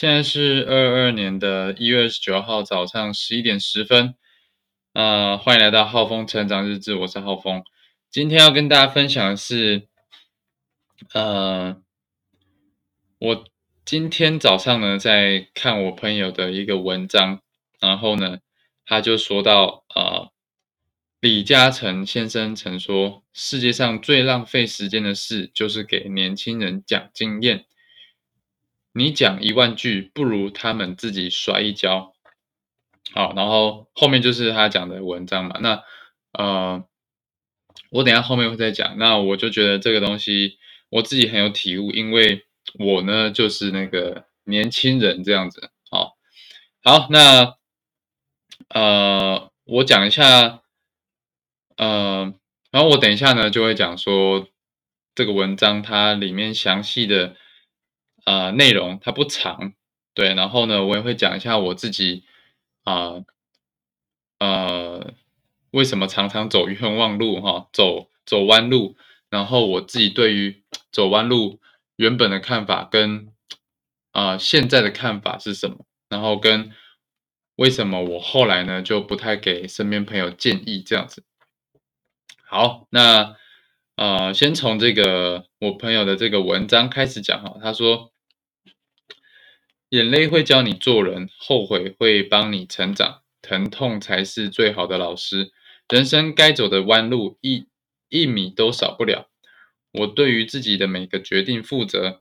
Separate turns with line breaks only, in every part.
现在是二二年的一月二十九号早上十一点十分，呃，欢迎来到浩峰成长日志，我是浩峰。今天要跟大家分享的是，呃，我今天早上呢在看我朋友的一个文章，然后呢他就说到，呃，李嘉诚先生曾说，世界上最浪费时间的事就是给年轻人讲经验。你讲一万句，不如他们自己摔一跤。好，然后后面就是他讲的文章嘛。那呃，我等下后面会再讲。那我就觉得这个东西我自己很有体悟，因为我呢就是那个年轻人这样子。好，好，那呃，我讲一下，呃，然后我等一下呢就会讲说这个文章它里面详细的。呃，内容它不长，对，然后呢，我也会讲一下我自己啊，呃，为什么常常走冤枉路哈，走走弯路，然后我自己对于走弯路原本的看法跟啊现在的看法是什么，然后跟为什么我后来呢就不太给身边朋友建议这样子。好，那呃，先从这个我朋友的这个文章开始讲哈，他说。眼泪会教你做人，后悔会帮你成长，疼痛才是最好的老师。人生该走的弯路，一一米都少不了。我对于自己的每个决定负责，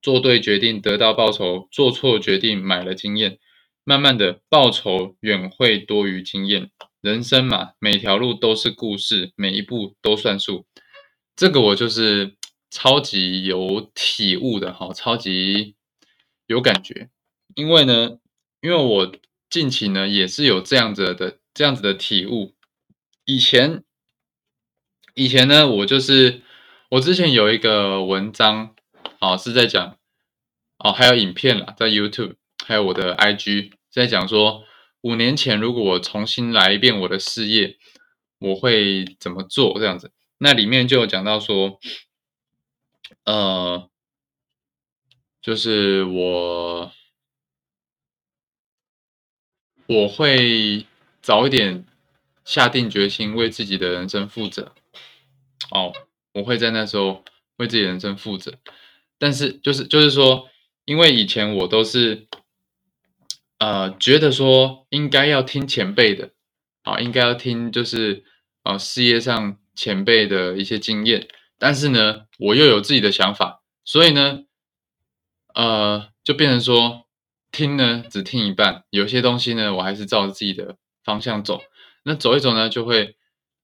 做对决定得到报酬，做错决定买了经验。慢慢的，报酬远会多于经验。人生嘛，每条路都是故事，每一步都算数。这个我就是超级有体悟的哈，超级。有感觉，因为呢，因为我近期呢也是有这样子的这样子的体悟。以前，以前呢，我就是我之前有一个文章，哦，是在讲，哦，还有影片啦，在 YouTube，还有我的 IG，在讲说，五年前如果我重新来一遍我的事业，我会怎么做这样子。那里面就有讲到说，呃。就是我，我会早一点下定决心为自己的人生负责。哦，我会在那时候为自己人生负责。但是，就是就是说，因为以前我都是，呃，觉得说应该要听前辈的，啊，应该要听就是呃事业上前辈的一些经验。但是呢，我又有自己的想法，所以呢。呃，就变成说听呢，只听一半，有些东西呢，我还是照自己的方向走。那走一走呢，就会，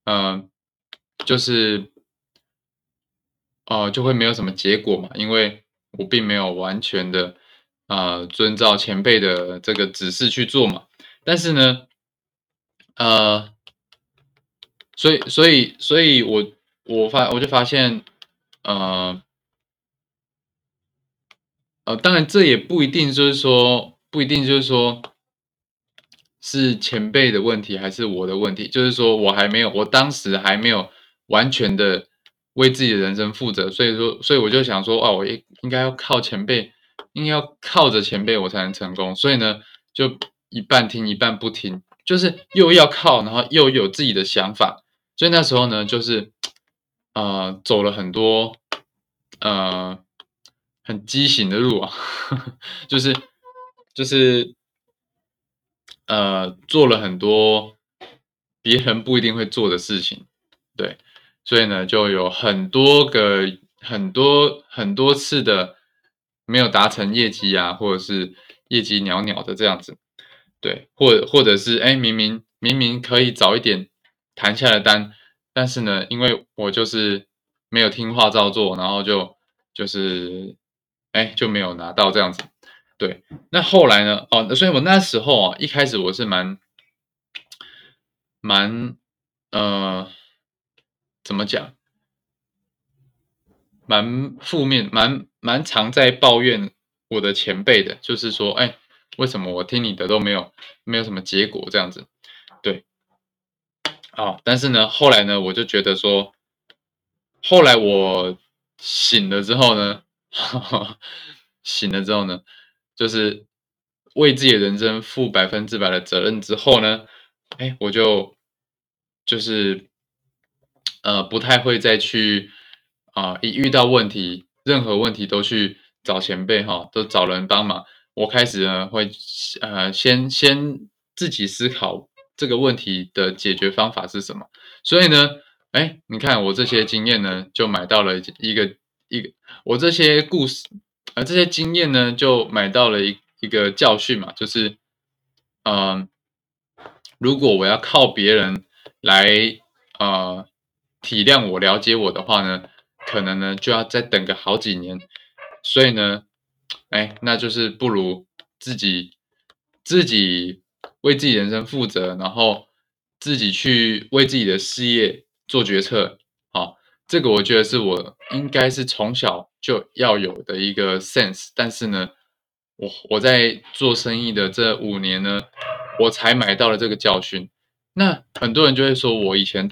呃，就是，呃，就会没有什么结果嘛，因为我并没有完全的，呃，遵照前辈的这个指示去做嘛。但是呢，呃，所以，所以，所以我我发我就发现，呃。呃，当然这也不一定，就是说不一定，就是说是前辈的问题还是我的问题，就是说我还没有，我当时还没有完全的为自己的人生负责，所以说，所以我就想说，哦，我应应该要靠前辈，应该要靠着前辈我才能成功，所以呢，就一半听一半不听，就是又要靠，然后又有自己的想法，所以那时候呢，就是呃走了很多呃。很畸形的路啊，就是就是呃做了很多别人不一定会做的事情，对，所以呢就有很多个很多很多次的没有达成业绩啊，或者是业绩袅袅的这样子，对，或或者是哎明明明明可以早一点谈下来单，但是呢因为我就是没有听话照做，然后就就是。哎，就没有拿到这样子，对。那后来呢？哦，所以我那时候啊，一开始我是蛮蛮呃，怎么讲？蛮负面，蛮蛮常在抱怨我的前辈的，就是说，哎，为什么我听你的都没有没有什么结果这样子？对。啊，但是呢，后来呢，我就觉得说，后来我醒了之后呢。醒了之后呢，就是为自己的人生负百分之百的责任之后呢，哎，我就就是呃不太会再去啊，一遇到问题，任何问题都去找前辈哈，都找人帮忙。我开始呢会呃先先自己思考这个问题的解决方法是什么，所以呢，哎，你看我这些经验呢，就买到了一个一个我这些故事。而这些经验呢，就买到了一一个教训嘛，就是，嗯，如果我要靠别人来呃体谅我、了解我的话呢，可能呢就要再等个好几年。所以呢，哎，那就是不如自己自己为自己人生负责，然后自己去为自己的事业做决策。这个我觉得是我应该是从小。就要有的一个 sense，但是呢，我我在做生意的这五年呢，我才买到了这个教训。那很多人就会说，我以前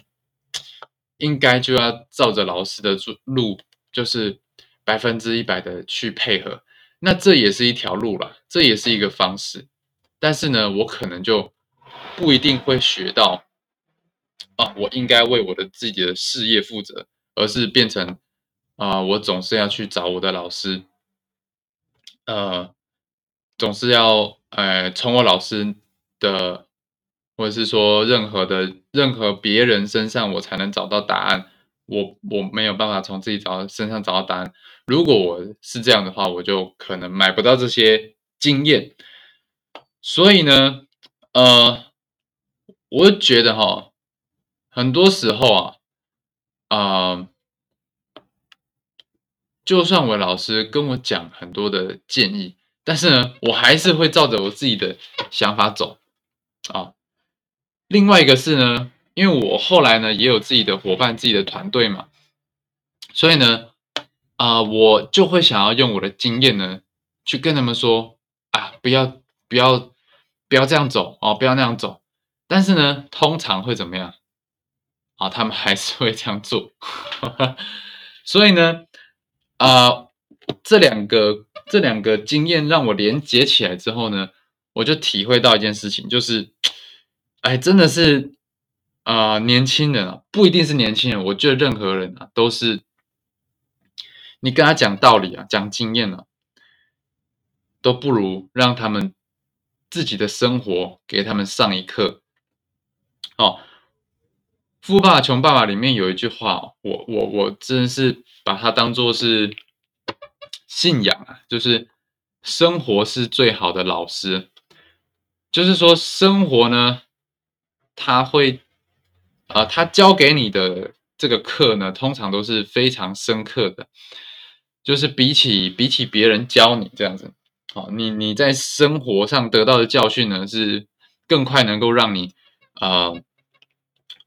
应该就要照着老师的路，就是百分之一百的去配合。那这也是一条路了，这也是一个方式。但是呢，我可能就不一定会学到啊，我应该为我的自己的事业负责，而是变成。啊，我总是要去找我的老师，呃，总是要，呃，从我老师的，或者是说任何的任何别人身上，我才能找到答案。我我没有办法从自己找身上找到答案。如果我是这样的话，我就可能买不到这些经验。所以呢，呃，我觉得哈，很多时候啊，啊。就算我老师跟我讲很多的建议，但是呢，我还是会照着我自己的想法走啊。另外一个是呢，因为我后来呢也有自己的伙伴、自己的团队嘛，所以呢，啊，我就会想要用我的经验呢，去跟他们说啊，不要、不要、不要这样走哦，不要那样走。但是呢，通常会怎么样？他们还是会这样做。所以呢。啊，这两个这两个经验让我连接起来之后呢，我就体会到一件事情，就是，哎，真的是啊，年轻人啊，不一定是年轻人，我觉得任何人啊，都是你跟他讲道理啊，讲经验啊，都不如让他们自己的生活给他们上一课。哦，《富爸爸穷爸爸》里面有一句话，我我我真的是。把它当做是信仰啊，就是生活是最好的老师。就是说，生活呢，他会，呃，他教给你的这个课呢，通常都是非常深刻的。就是比起比起别人教你这样子，好，你你在生活上得到的教训呢，是更快能够让你呃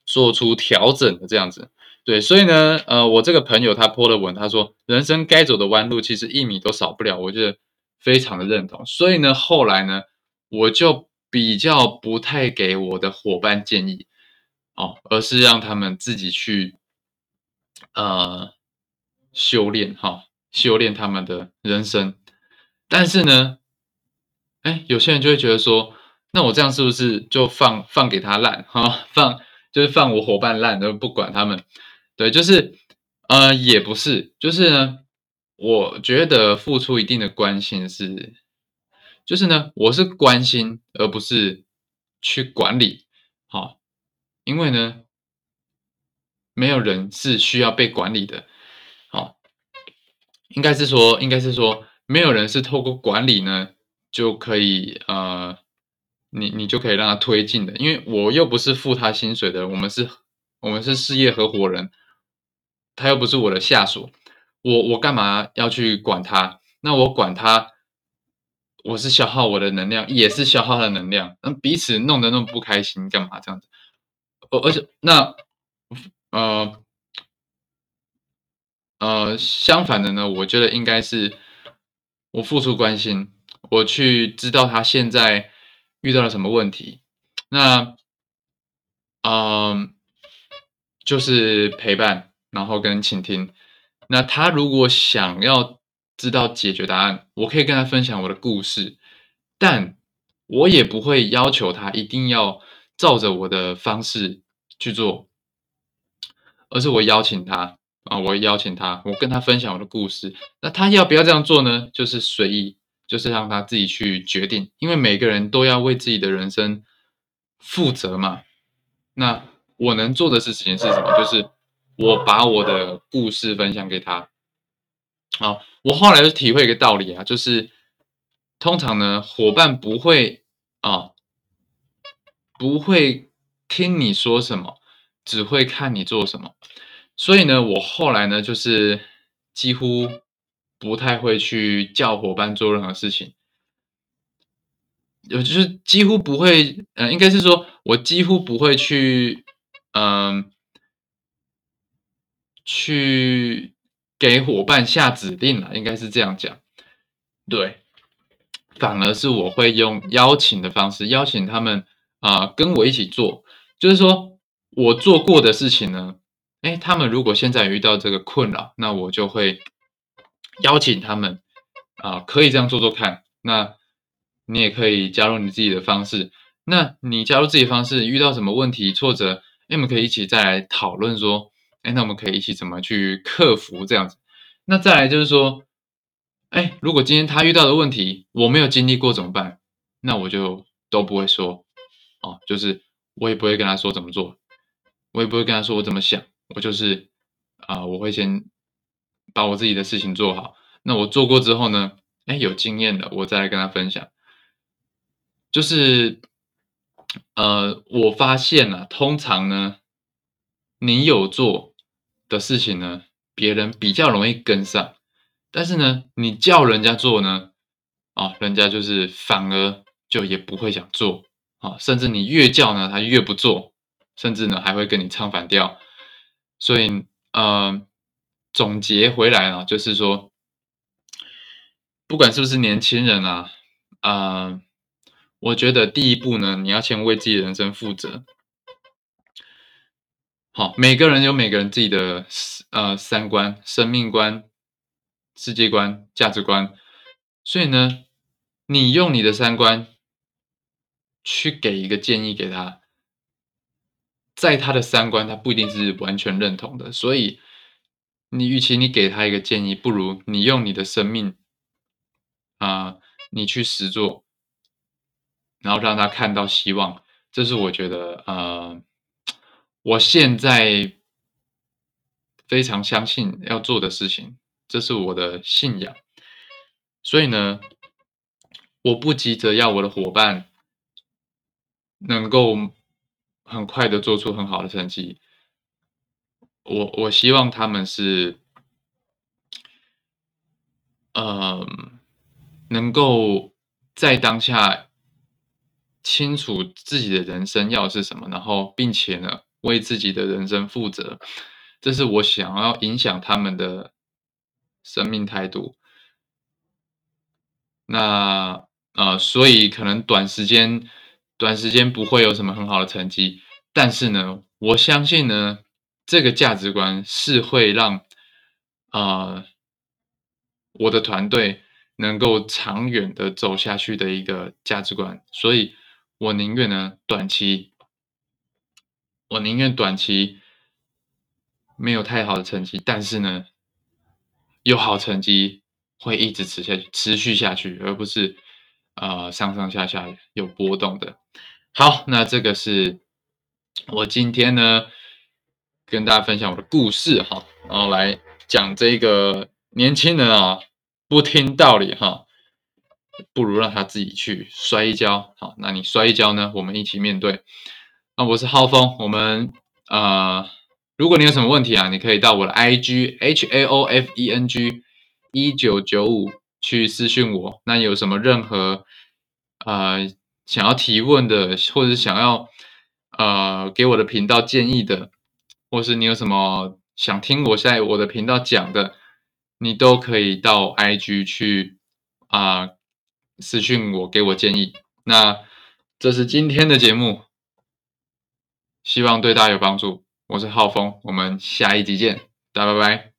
做出调整的这样子。对，所以呢，呃，我这个朋友他泼了文，他说人生该走的弯路其实一米都少不了，我觉得非常的认同。所以呢，后来呢，我就比较不太给我的伙伴建议，哦，而是让他们自己去，呃，修炼哈，修炼他们的人生。但是呢，哎，有些人就会觉得说，那我这样是不是就放放给他烂哈，放就是放我伙伴烂，都不管他们。对，就是，呃，也不是，就是呢，我觉得付出一定的关心是，就是呢，我是关心，而不是去管理，好，因为呢，没有人是需要被管理的，好，应该是说，应该是说，没有人是透过管理呢就可以，呃，你你就可以让他推进的，因为我又不是付他薪水的，我们是，我们是事业合伙人。他又不是我的下属，我我干嘛要去管他？那我管他，我是消耗我的能量，也是消耗他的能量，那彼此弄得那么不开心，干嘛这样子？而而且那呃呃相反的呢？我觉得应该是我付出关心，我去知道他现在遇到了什么问题，那嗯就是陪伴。然后跟倾听，那他如果想要知道解决答案，我可以跟他分享我的故事，但我也不会要求他一定要照着我的方式去做，而是我邀请他啊，我邀请他，我跟他分享我的故事，那他要不要这样做呢？就是随意，就是让他自己去决定，因为每个人都要为自己的人生负责嘛。那我能做的事情是什么？就是我把我的故事分享给他。好，我后来就体会一个道理啊，就是通常呢，伙伴不会啊，不会听你说什么，只会看你做什么。所以呢，我后来呢，就是几乎不太会去叫伙伴做任何事情。有就是几乎不会，呃，应该是说，我几乎不会去，嗯，去给伙伴下指令了，应该是这样讲。对，反而是我会用邀请的方式，邀请他们啊，跟我一起做。就是说我做过的事情呢，哎，他们如果现在遇到这个困扰，那我就会邀请他们啊，可以这样做做看。那你也可以加入你自己的方式。那你加入自己的方式，遇到什么问题、挫折，我们可以一起再来讨论说，哎，那我们可以一起怎么去克服这样子。那再来就是说，哎，如果今天他遇到的问题我没有经历过怎么办？那我就都不会说，哦，就是我也不会跟他说怎么做，我也不会跟他说我怎么想，我就是啊，我会先把我自己的事情做好。那我做过之后呢，哎，有经验的，我再来跟他分享。就是，呃，我发现了，通常呢，你有做的事情呢，别人比较容易跟上，但是呢，你叫人家做呢，啊，人家就是反而就也不会想做，啊，甚至你越叫呢，他越不做，甚至呢，还会跟你唱反调。所以，呃，总结回来啊，就是说，不管是不是年轻人啊，啊。我觉得第一步呢，你要先为自己人生负责。好，每个人有每个人自己的呃三观、生命观、世界观、价值观，所以呢，你用你的三观去给一个建议给他，在他的三观他不一定是完全认同的，所以你与其你给他一个建议，不如你用你的生命啊，你去实做。然后让他看到希望，这是我觉得，呃，我现在非常相信要做的事情，这是我的信仰。所以呢，我不急着要我的伙伴能够很快的做出很好的成绩，我我希望他们是，呃，能够在当下。清楚自己的人生要是什么，然后并且呢，为自己的人生负责，这是我想要影响他们的生命态度。那呃，所以可能短时间短时间不会有什么很好的成绩，但是呢，我相信呢，这个价值观是会让啊我的团队能够长远的走下去的一个价值观，所以。我宁愿呢，短期，我宁愿短期没有太好的成绩，但是呢，有好成绩会一直持下去，持续下去，而不是呃上上下下有波动的。好，那这个是我今天呢跟大家分享我的故事哈，然后来讲这个年轻人啊不听道理哈。不如让他自己去摔一跤，好，那你摔一跤呢？我们一起面对。那我是浩峰，我们呃，如果你有什么问题啊，你可以到我的 I G H A O F E N G 一九九五去私信我。那有什么任何呃想要提问的，或者想要呃给我的频道建议的，或是你有什么想听我在我的频道讲的，你都可以到 I G 去啊。私信我，给我建议。那这是今天的节目，希望对大家有帮助。我是浩峰，我们下一集见，大家拜拜。